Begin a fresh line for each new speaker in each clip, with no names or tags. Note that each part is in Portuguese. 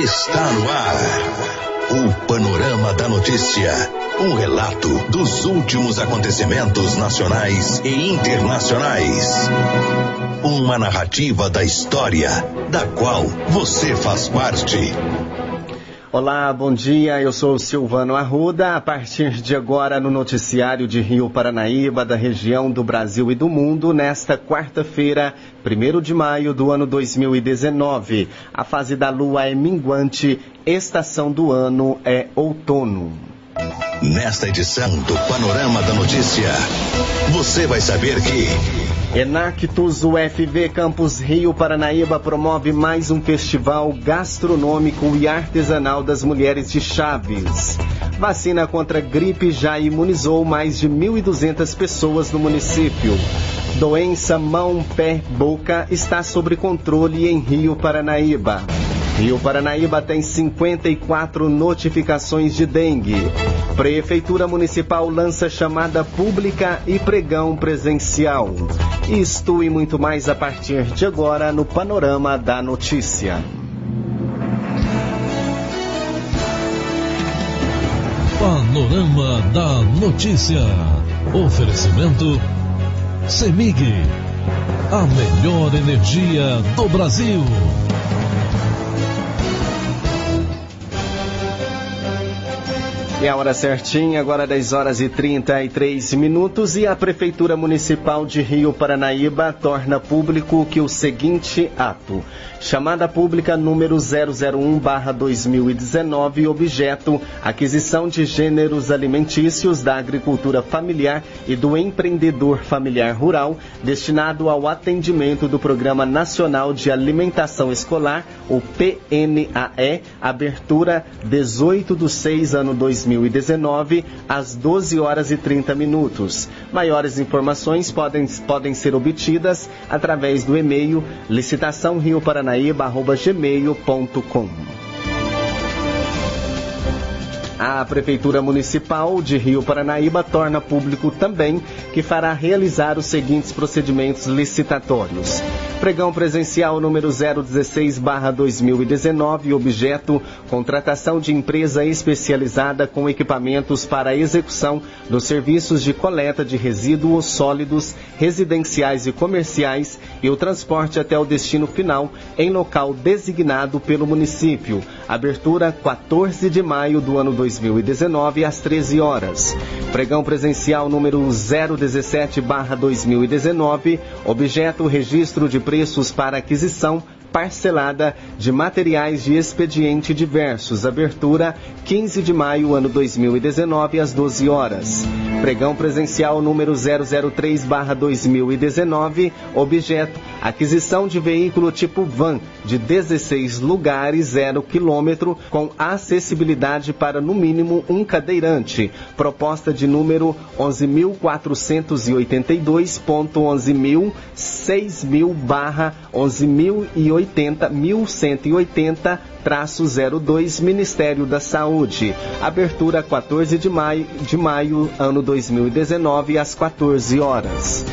Está no ar. O Panorama da Notícia. Um relato dos últimos acontecimentos nacionais e internacionais. Uma narrativa da história, da qual você faz parte.
Olá, bom dia. Eu sou Silvano Arruda. A partir de agora, no noticiário de Rio Paranaíba, da região do Brasil e do mundo, nesta quarta-feira, 1 de maio do ano 2019. A fase da lua é minguante, estação do ano é outono.
Nesta edição do Panorama da Notícia, você vai saber que.
Enactus UFV Campus Rio Paranaíba promove mais um festival gastronômico e artesanal das mulheres de Chaves. Vacina contra gripe já imunizou mais de 1.200 pessoas no município. Doença mão, pé, boca está sob controle em Rio Paranaíba. Rio Paranaíba tem 54 notificações de dengue. Prefeitura Municipal lança chamada pública e pregão presencial. Isto e muito mais a partir de agora no Panorama da Notícia.
Panorama da Notícia. Oferecimento CEMIG. A melhor energia do Brasil.
É a hora certinha, agora 10 horas e 33 minutos, e a Prefeitura Municipal de Rio Paranaíba torna público que o seguinte ato. Chamada pública número 001-2019, objeto aquisição de gêneros alimentícios da agricultura familiar e do empreendedor familiar rural, destinado ao atendimento do Programa Nacional de Alimentação Escolar, o PNAE, abertura 18 de 6 ano 2019. 2019, às 12 horas e 30 minutos. Maiores informações podem, podem ser obtidas através do e-mail licitaçãorioparanaíba.gmail.com. A Prefeitura Municipal de Rio Paranaíba torna público também que fará realizar os seguintes procedimentos licitatórios. Pregão presencial número 016-2019, objeto contratação de empresa especializada com equipamentos para execução dos serviços de coleta de resíduos sólidos residenciais e comerciais e o transporte até o destino final em local designado pelo município. Abertura 14 de maio do ano 2019. 2019 às 13 horas. Pregão presencial número 017/2019, objeto registro de preços para aquisição parcelada de materiais de expediente diversos. Abertura 15 de maio, ano 2019, às 12 horas. Pregão presencial número 003/2019, objeto aquisição de veículo tipo van de 16 lugares, 0 quilômetro, com acessibilidade para no mínimo um cadeirante. Proposta de número 11.482.11.000 barra 11.080 1180 traço 02 Ministério da Saúde. Abertura 14 de maio, de maio ano 2019 às 14 horas.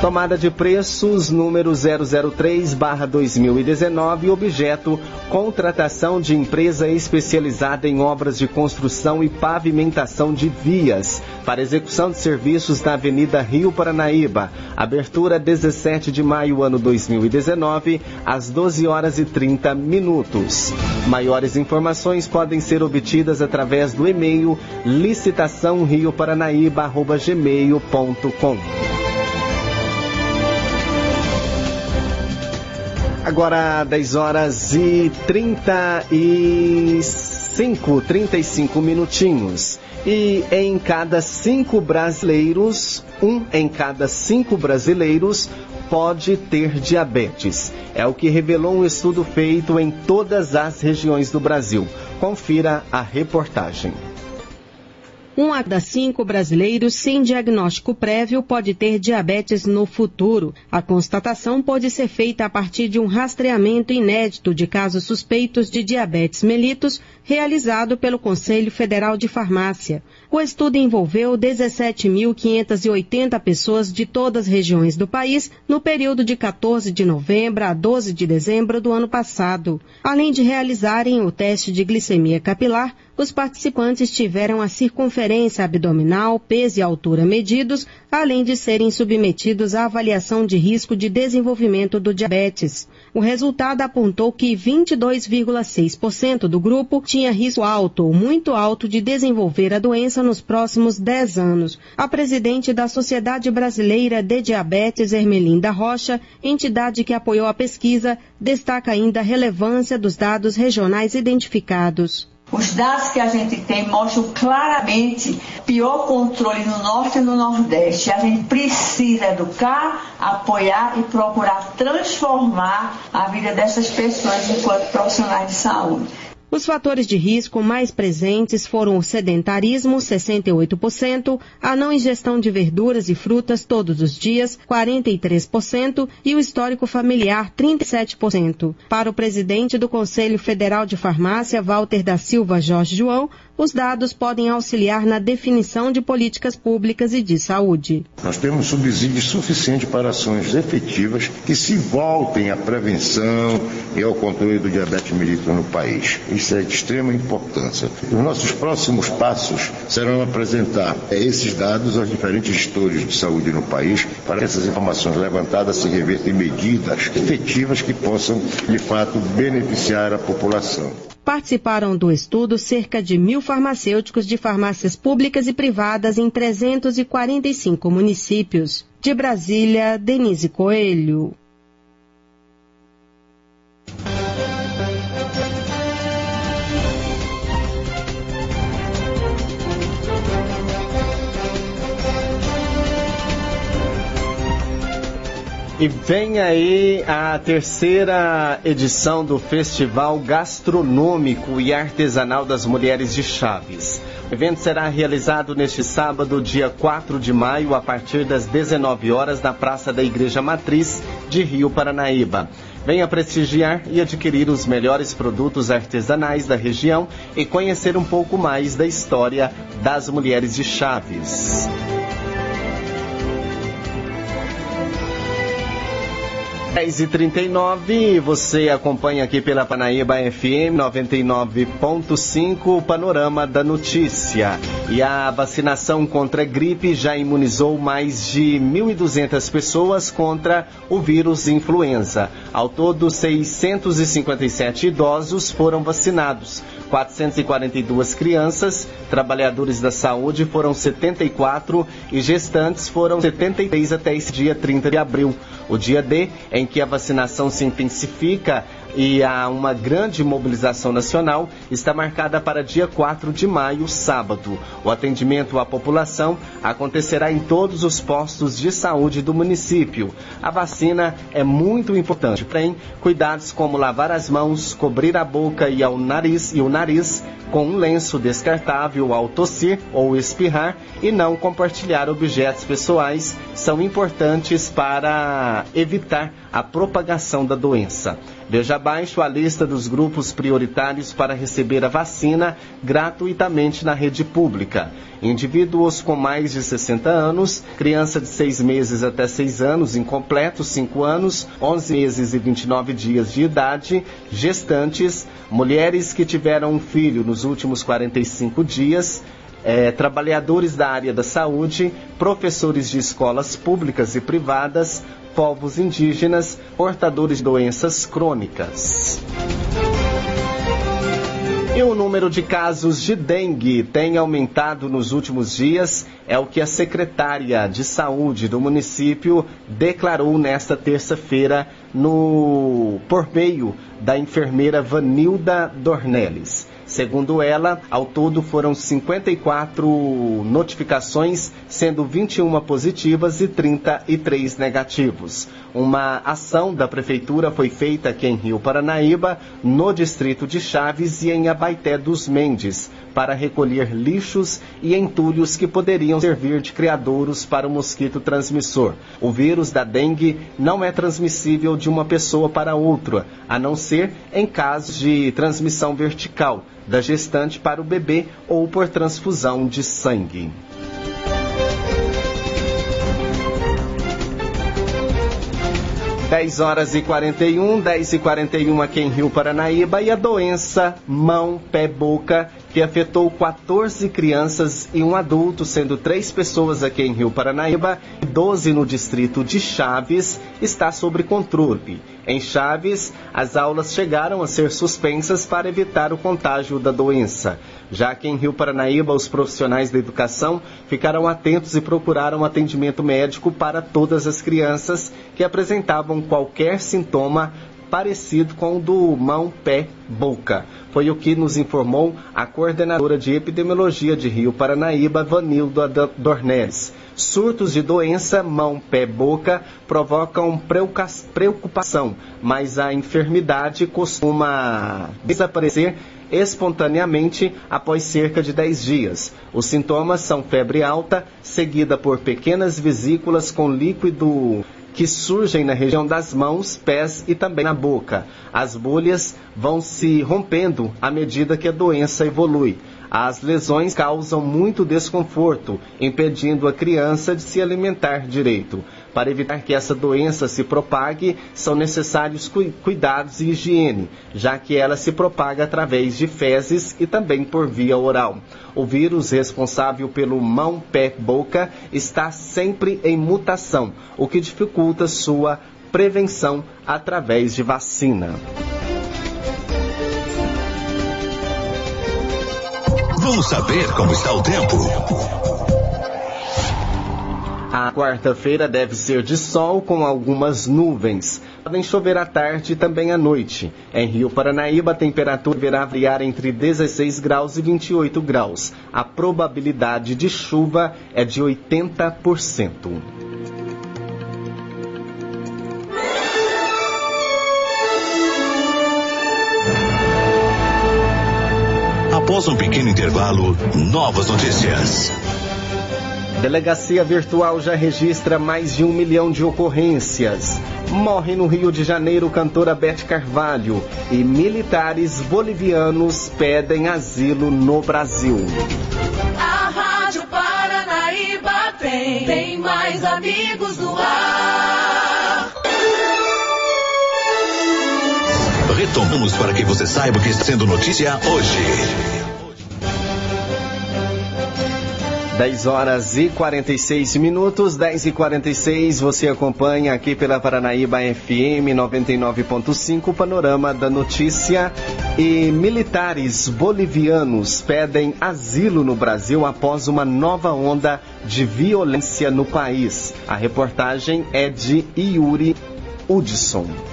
Tomada de preços número 003/2019, objeto contratação de empresa especializada em obras de construção e pavimentação de vias para execução de serviços na Avenida Rio Paranaíba. Abertura 17 de maio ano 2019 às 12 horas e 30 minutos. Maiores informações podem ser obtidas através do e-mail licitaçãorioparanaíba@gmail.com. Agora 10 horas e 35, 35 minutinhos. E em cada cinco brasileiros, um em cada cinco brasileiros pode ter diabetes. É o que revelou um estudo feito em todas as regiões do Brasil. Confira a reportagem.
Um a cada cinco brasileiros sem diagnóstico prévio pode ter diabetes no futuro. A constatação pode ser feita a partir de um rastreamento inédito de casos suspeitos de diabetes mellitus realizado pelo Conselho Federal de Farmácia. O estudo envolveu 17.580 pessoas de todas as regiões do país no período de 14 de novembro a 12 de dezembro do ano passado. Além de realizarem o teste de glicemia capilar, os participantes tiveram a circunferência abdominal, peso e altura medidos, além de serem submetidos à avaliação de risco de desenvolvimento do diabetes. O resultado apontou que 22,6% do grupo tinha risco alto ou muito alto de desenvolver a doença nos próximos 10 anos. A presidente da Sociedade Brasileira de Diabetes, Ermelinda Rocha, entidade que apoiou a pesquisa, destaca ainda a relevância dos dados regionais identificados.
Os dados que a gente tem mostram claramente pior controle no norte e no nordeste. A gente precisa educar, apoiar e procurar transformar a vida dessas pessoas enquanto profissionais de saúde.
Os fatores de risco mais presentes foram o sedentarismo, 68%, a não ingestão de verduras e frutas todos os dias, 43%, e o histórico familiar, 37%. Para o presidente do Conselho Federal de Farmácia, Walter da Silva Jorge João, os dados podem auxiliar na definição de políticas públicas e de saúde.
Nós temos subsídio suficiente para ações efetivas que se voltem à prevenção e ao controle do diabetes mellitus no país. Isso é de extrema importância. Os nossos próximos passos serão apresentar esses dados aos diferentes gestores de saúde no país para que essas informações levantadas se revertam em medidas efetivas que possam, de fato, beneficiar a população.
Participaram do estudo cerca de mil farmacêuticos de farmácias públicas e privadas em 345 municípios. De Brasília, Denise Coelho.
E vem aí a terceira edição do Festival Gastronômico e Artesanal das Mulheres de Chaves. O evento será realizado neste sábado, dia 4 de maio, a partir das 19 horas, na Praça da Igreja Matriz de Rio Paranaíba. Venha prestigiar e adquirir os melhores produtos artesanais da região e conhecer um pouco mais da história das mulheres de Chaves. 10h39, você acompanha aqui pela Panaíba FM 99.5 o panorama da notícia. E a vacinação contra a gripe já imunizou mais de 1.200 pessoas contra o vírus influenza. Ao todo, 657 idosos foram vacinados. 442 crianças, trabalhadores da saúde foram 74 e gestantes foram 73 até esse dia 30 de abril. O dia D em que a vacinação se intensifica e há uma grande mobilização nacional, está marcada para dia 4 de maio, sábado. O atendimento à população acontecerá em todos os postos de saúde do município. A vacina é muito importante, porém, cuidados como lavar as mãos, cobrir a boca e, ao nariz, e o nariz com um lenço descartável ao tossir ou espirrar e não compartilhar objetos pessoais são importantes para evitar a propagação da doença. Veja abaixo a lista dos grupos prioritários para receber a vacina gratuitamente na rede pública. Indivíduos com mais de 60 anos, criança de 6 meses até 6 anos, incompletos 5 anos, 11 meses e 29 dias de idade, gestantes, mulheres que tiveram um filho nos últimos 45 dias, é, trabalhadores da área da saúde, professores de escolas públicas e privadas, povos indígenas, portadores de doenças crônicas. E o número de casos de dengue tem aumentado nos últimos dias, é o que a secretária de saúde do município declarou nesta terça-feira no por meio da enfermeira Vanilda Dornelles. Segundo ela, ao todo foram 54 notificações, sendo 21 positivas e 33 negativos. Uma ação da prefeitura foi feita aqui em Rio Paranaíba, no distrito de Chaves e em Abaité dos Mendes, para recolher lixos e entulhos que poderiam servir de criadouros para o mosquito transmissor. O vírus da dengue não é transmissível de uma pessoa para outra, a não ser em casos de transmissão vertical, da gestante para o bebê ou por transfusão de sangue. 10 horas e 41, 10 e 41 aqui em Rio Paranaíba e a doença mão, pé, boca que afetou 14 crianças e um adulto, sendo três pessoas aqui em Rio Paranaíba e 12 no distrito de Chaves, está sob controle. Em Chaves, as aulas chegaram a ser suspensas para evitar o contágio da doença. Já que em Rio Paranaíba, os profissionais da educação ficaram atentos e procuraram atendimento médico para todas as crianças que apresentavam qualquer sintoma parecido com o do mão, pé, boca. Foi o que nos informou a coordenadora de epidemiologia de Rio Paranaíba, Vanildo Dornelles. Surtos de doença mão, pé, boca provocam preocupação, mas a enfermidade costuma desaparecer espontaneamente após cerca de 10 dias. Os sintomas são febre alta, seguida por pequenas vesículas com líquido que surgem na região das mãos, pés e também na boca. As bolhas vão se rompendo à medida que a doença evolui. As lesões causam muito desconforto, impedindo a criança de se alimentar direito. Para evitar que essa doença se propague, são necessários cuidados e higiene, já que ela se propaga através de fezes e também por via oral. O vírus responsável pelo mão, pé, boca está sempre em mutação, o que dificulta sua prevenção através de vacina.
Vamos saber como está o tempo.
Quarta-feira deve ser de sol com algumas nuvens. Podem chover à tarde e também à noite. Em Rio Paranaíba, a temperatura deverá variar entre 16 graus e 28 graus. A probabilidade de chuva é de 80%.
Após um pequeno intervalo, novas notícias.
Delegacia Virtual já registra mais de um milhão de ocorrências. Morre no Rio de Janeiro cantora Beth Carvalho e militares bolivianos pedem asilo no Brasil.
A Rádio Paranaíba tem, tem mais amigos no ar.
Retomamos para que você saiba o que está sendo notícia hoje.
10 horas e 46 minutos, 10 e 46, você acompanha aqui pela Paranaíba FM 99.5, Panorama da Notícia. E militares bolivianos pedem asilo no Brasil após uma nova onda de violência no país. A reportagem é de Yuri Hudson.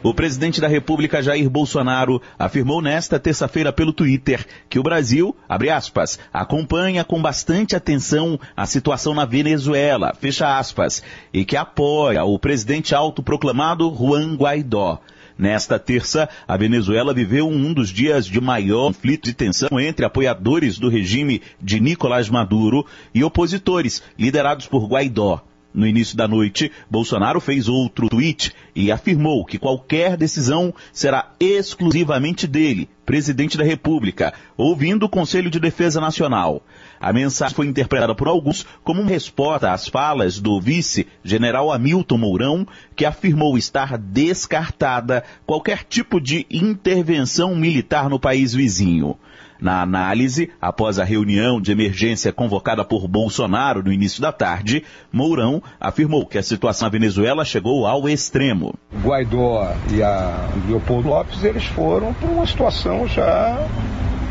O presidente da República Jair Bolsonaro afirmou nesta terça-feira pelo Twitter que o Brasil, abre aspas, acompanha com bastante atenção a situação na Venezuela, fecha aspas, e que apoia o presidente autoproclamado Juan Guaidó. Nesta terça, a Venezuela viveu um dos dias de maior conflito e tensão entre apoiadores do regime de Nicolás Maduro e opositores liderados por Guaidó. No início da noite, Bolsonaro fez outro tweet e afirmou que qualquer decisão será exclusivamente dele, presidente da República, ouvindo o Conselho de Defesa Nacional. A mensagem foi interpretada por alguns como uma resposta às falas do vice-general Hamilton Mourão, que afirmou estar descartada qualquer tipo de intervenção militar no país vizinho. Na análise, após a reunião de emergência convocada por Bolsonaro no início da tarde, Mourão afirmou que a situação na Venezuela chegou ao extremo.
Guaidó e a Leopoldo Lopes, eles foram para uma situação já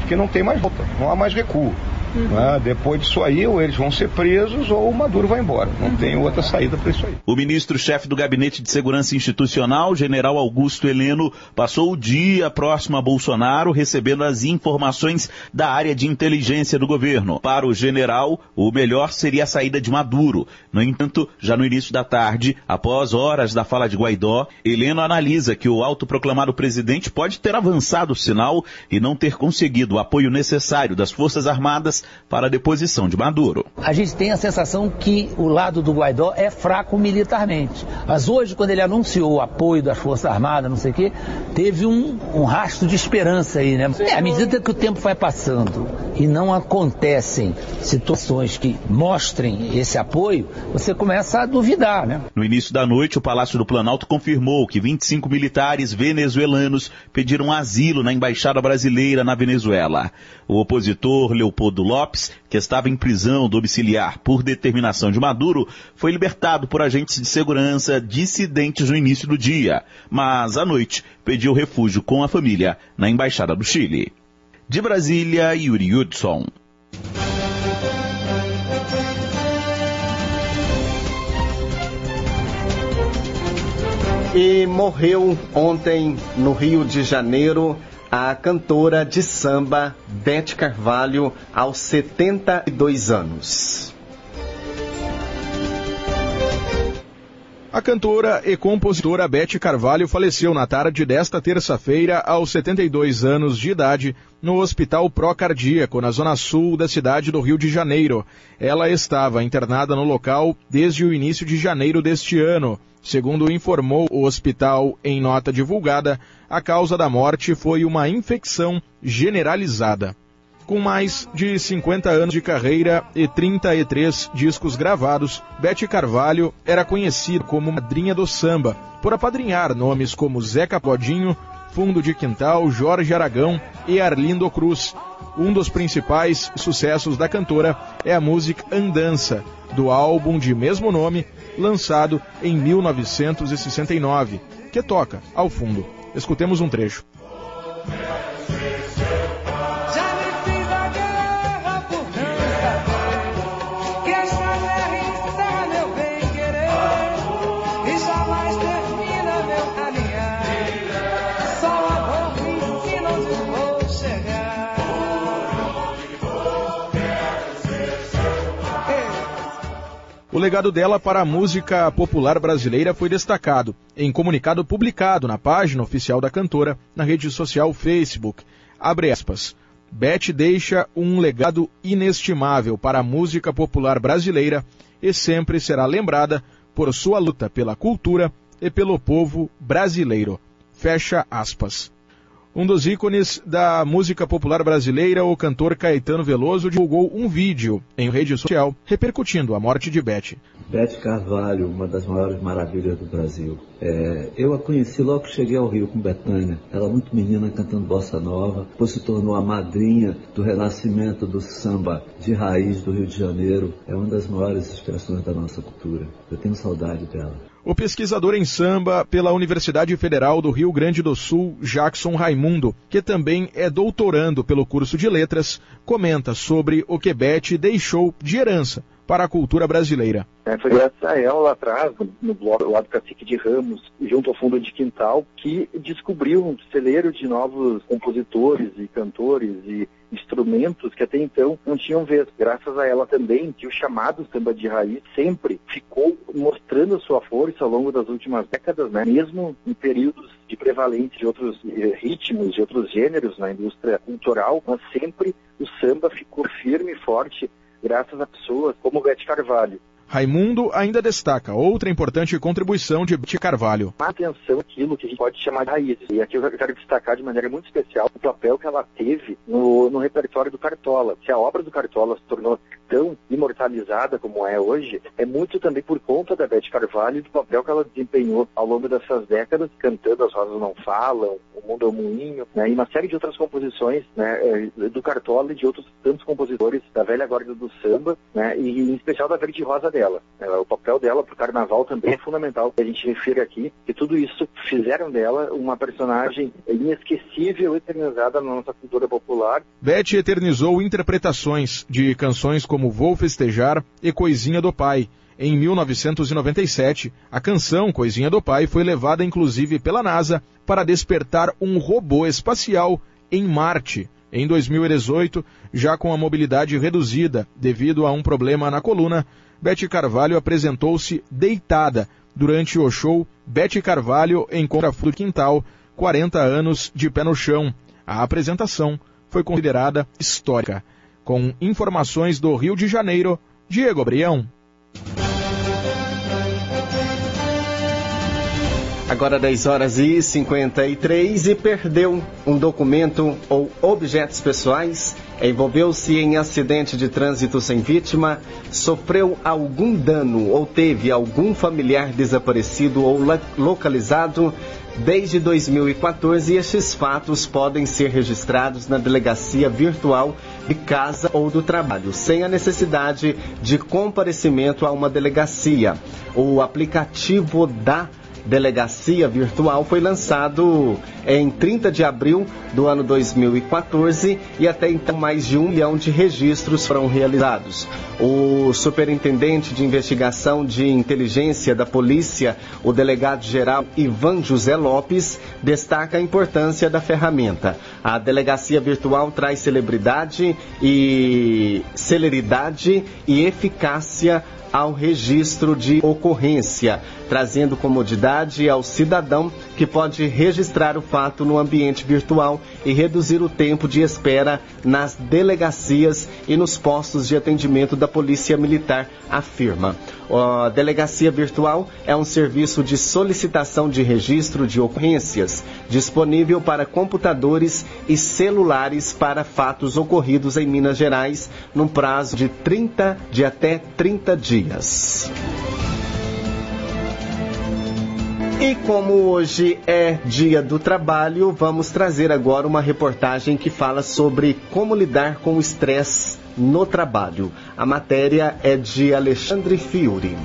que não tem mais volta, não há mais recuo. Uhum. Né? Depois disso aí, ou eles vão ser presos ou o Maduro vai embora. Não tem outra saída para isso aí.
O ministro-chefe do Gabinete de Segurança Institucional, general Augusto Heleno, passou o dia próximo a Bolsonaro recebendo as informações da área de inteligência do governo. Para o general, o melhor seria a saída de Maduro. No entanto, já no início da tarde, após horas da fala de Guaidó, Heleno analisa que o autoproclamado presidente pode ter avançado o sinal e não ter conseguido o apoio necessário das Forças Armadas para a deposição de Maduro.
A gente tem a sensação que o lado do Guaidó é fraco militarmente. Mas hoje, quando ele anunciou o apoio das Forças Armadas, não sei o quê, teve um, um rastro de esperança aí, né? É, à medida que o tempo vai passando e não acontecem situações que mostrem esse apoio, você começa a duvidar, né?
No início da noite, o Palácio do Planalto confirmou que 25 militares venezuelanos pediram asilo na Embaixada Brasileira na Venezuela. O opositor Leopoldo Lopes, que estava em prisão domiciliar por determinação de Maduro, foi libertado por agentes de segurança dissidentes no início do dia, mas à noite pediu refúgio com a família na Embaixada do Chile. De Brasília, Yuri Hudson.
E morreu ontem no Rio de Janeiro a cantora de samba Beth Carvalho aos 72 anos.
A cantora e compositora Beth Carvalho faleceu na tarde desta terça-feira aos 72 anos de idade no Hospital Procardíaco, na zona sul da cidade do Rio de Janeiro. Ela estava internada no local desde o início de janeiro deste ano. Segundo informou o hospital em nota divulgada, a causa da morte foi uma infecção generalizada. Com mais de 50 anos de carreira e 33 discos gravados, Bete Carvalho era conhecida como madrinha do samba, por apadrinhar nomes como Zeca Podinho, Fundo de Quintal, Jorge Aragão e Arlindo Cruz. Um dos principais sucessos da cantora é a música Andança, do álbum de mesmo nome, lançado em 1969, que toca ao fundo. Escutemos um trecho. O legado dela para a música popular brasileira foi destacado em comunicado publicado na página oficial da cantora na rede social Facebook. Abre aspas. Beth deixa um legado inestimável para a música popular brasileira e sempre será lembrada por sua luta pela cultura e pelo povo brasileiro. Fecha aspas. Um dos ícones da música popular brasileira, o cantor Caetano Veloso, divulgou um vídeo em rede social repercutindo a morte de Beth.
Beth Carvalho, uma das maiores maravilhas do Brasil. É, eu a conheci logo que cheguei ao Rio com Betânia. Ela muito menina cantando bossa nova, depois se tornou a madrinha do renascimento do samba de raiz do Rio de Janeiro. É uma das maiores expressões da nossa cultura. Eu tenho saudade dela.
O pesquisador em samba pela Universidade Federal do Rio Grande do Sul, Jackson Raimundo, que também é doutorando pelo curso de letras, comenta sobre o que Beth deixou de herança para a cultura brasileira.
É, foi graças a ela lá atrás, no blog lá do Cacique de Ramos, junto ao fundo de quintal, que descobriu um celeiro de novos compositores e cantores e instrumentos que até então não tinham vez. Graças a ela também, que o chamado samba de raiz sempre ficou mostrando sua força ao longo das últimas décadas, né? mesmo em períodos de prevalência de outros eh, ritmos, de outros gêneros na indústria cultural, mas sempre o samba ficou firme e forte graças a pessoas como Bete Carvalho.
Raimundo ainda destaca outra importante contribuição de Bete Carvalho.
Atenção aquilo que a gente pode chamar de raízes. E aqui eu quero destacar de maneira muito especial o papel que ela teve no, no repertório do Cartola. Se a obra do Cartola se tornou tão imortalizada como é hoje, é muito também por conta da Beth Carvalho e do papel que ela desempenhou ao longo dessas décadas, cantando As Rosas Não Falam, O Mundo é um Moinho, né, e uma série de outras composições né, é, do Cartola e de outros tantos compositores da velha guarda do samba, né, e em especial da Verde Rosa dela. É, o papel dela para o carnaval também é fundamental. A gente refira aqui que tudo isso fizeram dela uma personagem inesquecível, eternizada na nossa cultura popular.
Beth eternizou interpretações de canções como Vou Festejar e Coisinha do Pai. Em 1997, a canção Coisinha do Pai foi levada inclusive pela NASA para despertar um robô espacial em Marte. Em 2018, já com a mobilidade reduzida devido a um problema na coluna, Beth Carvalho apresentou-se deitada durante o show Beth Carvalho em Contrafundo Quintal, 40 anos de pé no chão. A apresentação foi considerada histórica. Com informações do Rio de Janeiro, Diego Brião.
Agora 10 horas e 53 e perdeu um documento ou objetos pessoais, envolveu-se em acidente de trânsito sem vítima, sofreu algum dano ou teve algum familiar desaparecido ou localizado desde 2014 e estes fatos podem ser registrados na delegacia virtual de casa ou do trabalho, sem a necessidade de comparecimento a uma delegacia. O aplicativo da Delegacia Virtual foi lançado em 30 de abril do ano 2014 e até então mais de um milhão de registros foram realizados. O superintendente de investigação de inteligência da polícia, o delegado-geral Ivan José Lopes, destaca a importância da ferramenta. A delegacia virtual traz celebridade e celeridade e eficácia ao registro de ocorrência, trazendo comodidade ao cidadão que pode registrar o fato no ambiente virtual e reduzir o tempo de espera nas delegacias e nos postos de atendimento da Polícia Militar, afirma. A delegacia virtual é um serviço de solicitação de registro de ocorrências, disponível para computadores e celulares para fatos ocorridos em Minas Gerais, num prazo de 30 de até 30 dias. E como hoje é dia do trabalho, vamos trazer agora uma reportagem que fala sobre como lidar com o estresse no trabalho. A matéria é de Alexandre Fiore.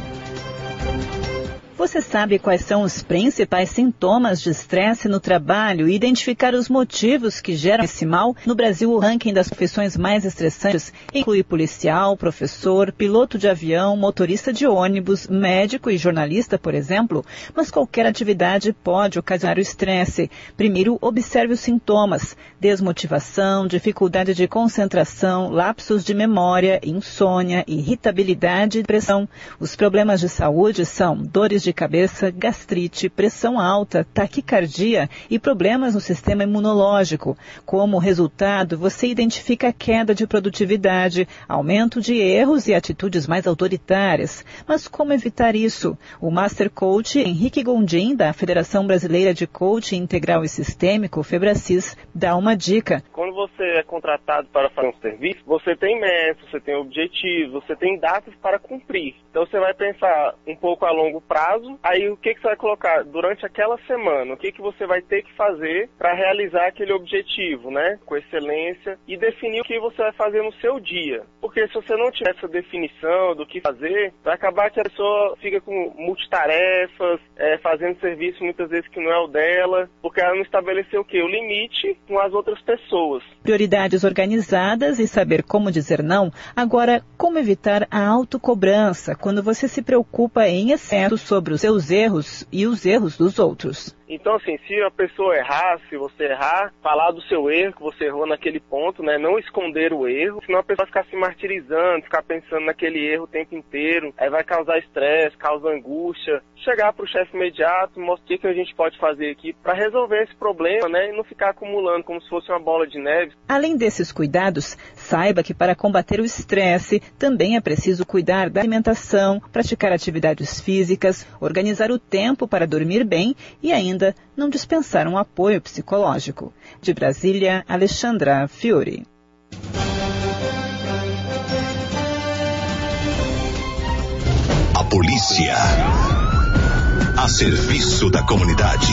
Você sabe quais são os principais sintomas de estresse no trabalho e identificar os motivos que geram esse mal? No Brasil, o ranking das profissões mais estressantes inclui policial, professor, piloto de avião, motorista de ônibus, médico e jornalista, por exemplo. Mas qualquer atividade pode ocasionar o estresse. Primeiro, observe os sintomas: desmotivação, dificuldade de concentração, lapsos de memória, insônia, irritabilidade e depressão. Os problemas de saúde são dores de de cabeça, gastrite, pressão alta, taquicardia e problemas no sistema imunológico. Como resultado, você identifica a queda de produtividade, aumento de erros e atitudes mais autoritárias. Mas como evitar isso? O Master Coach Henrique Gondim, da Federação Brasileira de Coaching Integral e Sistêmico, Febracis, dá uma dica.
Quando você é contratado para fazer um serviço, você tem metas, você tem objetivos, você tem datas para cumprir. Então você vai pensar um pouco a longo prazo prazo, aí o que, que você vai colocar durante aquela semana, o que, que você vai ter que fazer para realizar aquele objetivo, né? Com excelência e definir o que você vai fazer no seu dia. Porque se você não tiver essa definição do que fazer, vai acabar que a pessoa fica com multitarefas, é, fazendo serviço muitas vezes que não é o dela, porque ela não estabeleceu o quê? O limite com as outras pessoas.
Prioridades organizadas e saber como dizer não. Agora, como evitar a autocobrança quando você se preocupa em excesso sobre sobre os seus erros e os erros dos outros.
Então, assim, se a pessoa errar, se você errar, falar do seu erro, que você errou naquele ponto, né? Não esconder o erro, senão a pessoa ficar se martirizando, ficar pensando naquele erro o tempo inteiro, aí vai causar estresse, causa angústia. Chegar para o chefe imediato, mostrar o que a gente pode fazer aqui para resolver esse problema, né? E não ficar acumulando como se fosse uma bola de neve.
Além desses cuidados, saiba que para combater o estresse, também é preciso cuidar da alimentação, praticar atividades físicas, organizar o tempo para dormir bem e ainda não dispensaram apoio psicológico. De Brasília, Alexandra Fiore.
A polícia a serviço da comunidade.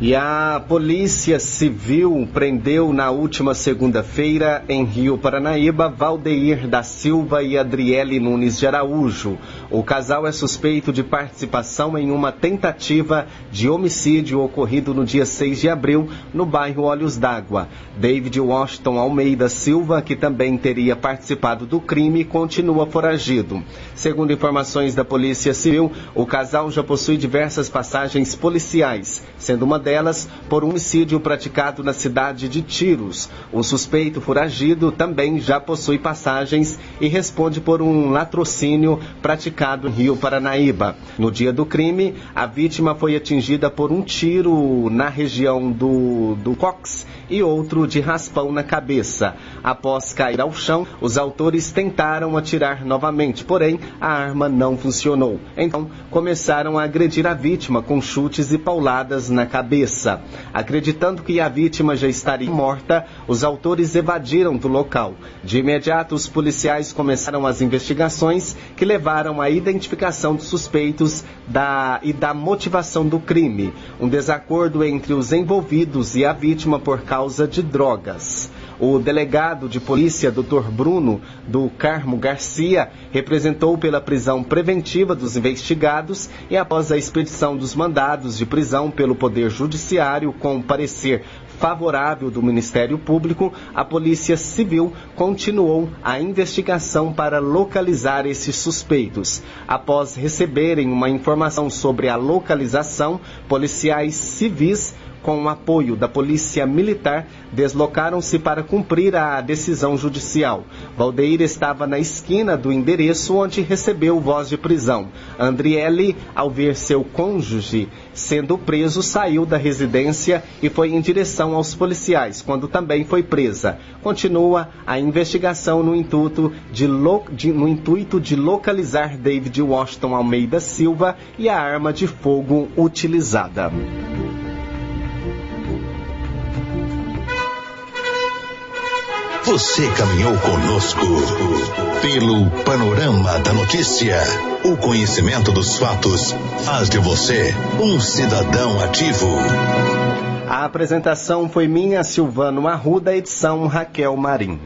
E a Polícia Civil prendeu na última segunda-feira, em Rio Paranaíba, Valdeir da Silva e Adriele Nunes de Araújo, o casal é suspeito de participação em uma tentativa de homicídio ocorrido no dia 6 de abril, no bairro Olhos d'Água. David Washington Almeida Silva, que também teria participado do crime, continua foragido. Segundo informações da Polícia Civil, o casal já possui diversas passagens policiais, sendo uma delas por homicídio praticado na cidade de Tiros. O suspeito foragido também já possui passagens e responde por um latrocínio praticado em Rio Paranaíba. No dia do crime, a vítima foi atingida por um tiro na região do, do cox e outro de raspão na cabeça. Após cair ao chão, os autores tentaram atirar novamente, porém a arma não funcionou. Então começaram a agredir a vítima com chutes e pauladas na cabeça. Acreditando que a vítima já estaria morta, os autores evadiram do local. De imediato, os policiais começaram as investigações que levaram à identificação dos suspeitos da, e da motivação do crime. Um desacordo entre os envolvidos e a vítima por causa de drogas. O delegado de polícia, Dr. Bruno do Carmo Garcia, representou pela prisão preventiva dos investigados e após a expedição dos mandados de prisão pelo Poder Judiciário com parecer favorável do Ministério Público, a Polícia Civil continuou a investigação para localizar esses suspeitos. Após receberem uma informação sobre a localização, policiais civis com o apoio da Polícia Militar, deslocaram-se para cumprir a decisão judicial. Valdeir estava na esquina do endereço onde recebeu voz de prisão. Andriele, ao ver seu cônjuge sendo preso, saiu da residência e foi em direção aos policiais, quando também foi presa. Continua a investigação no intuito de, lo... de... no intuito de localizar David Washington Almeida Silva e a arma de fogo utilizada.
Você caminhou conosco pelo panorama da notícia. O conhecimento dos fatos faz de você um cidadão ativo.
A apresentação foi minha, Silvano Arruda, edição Raquel Marim.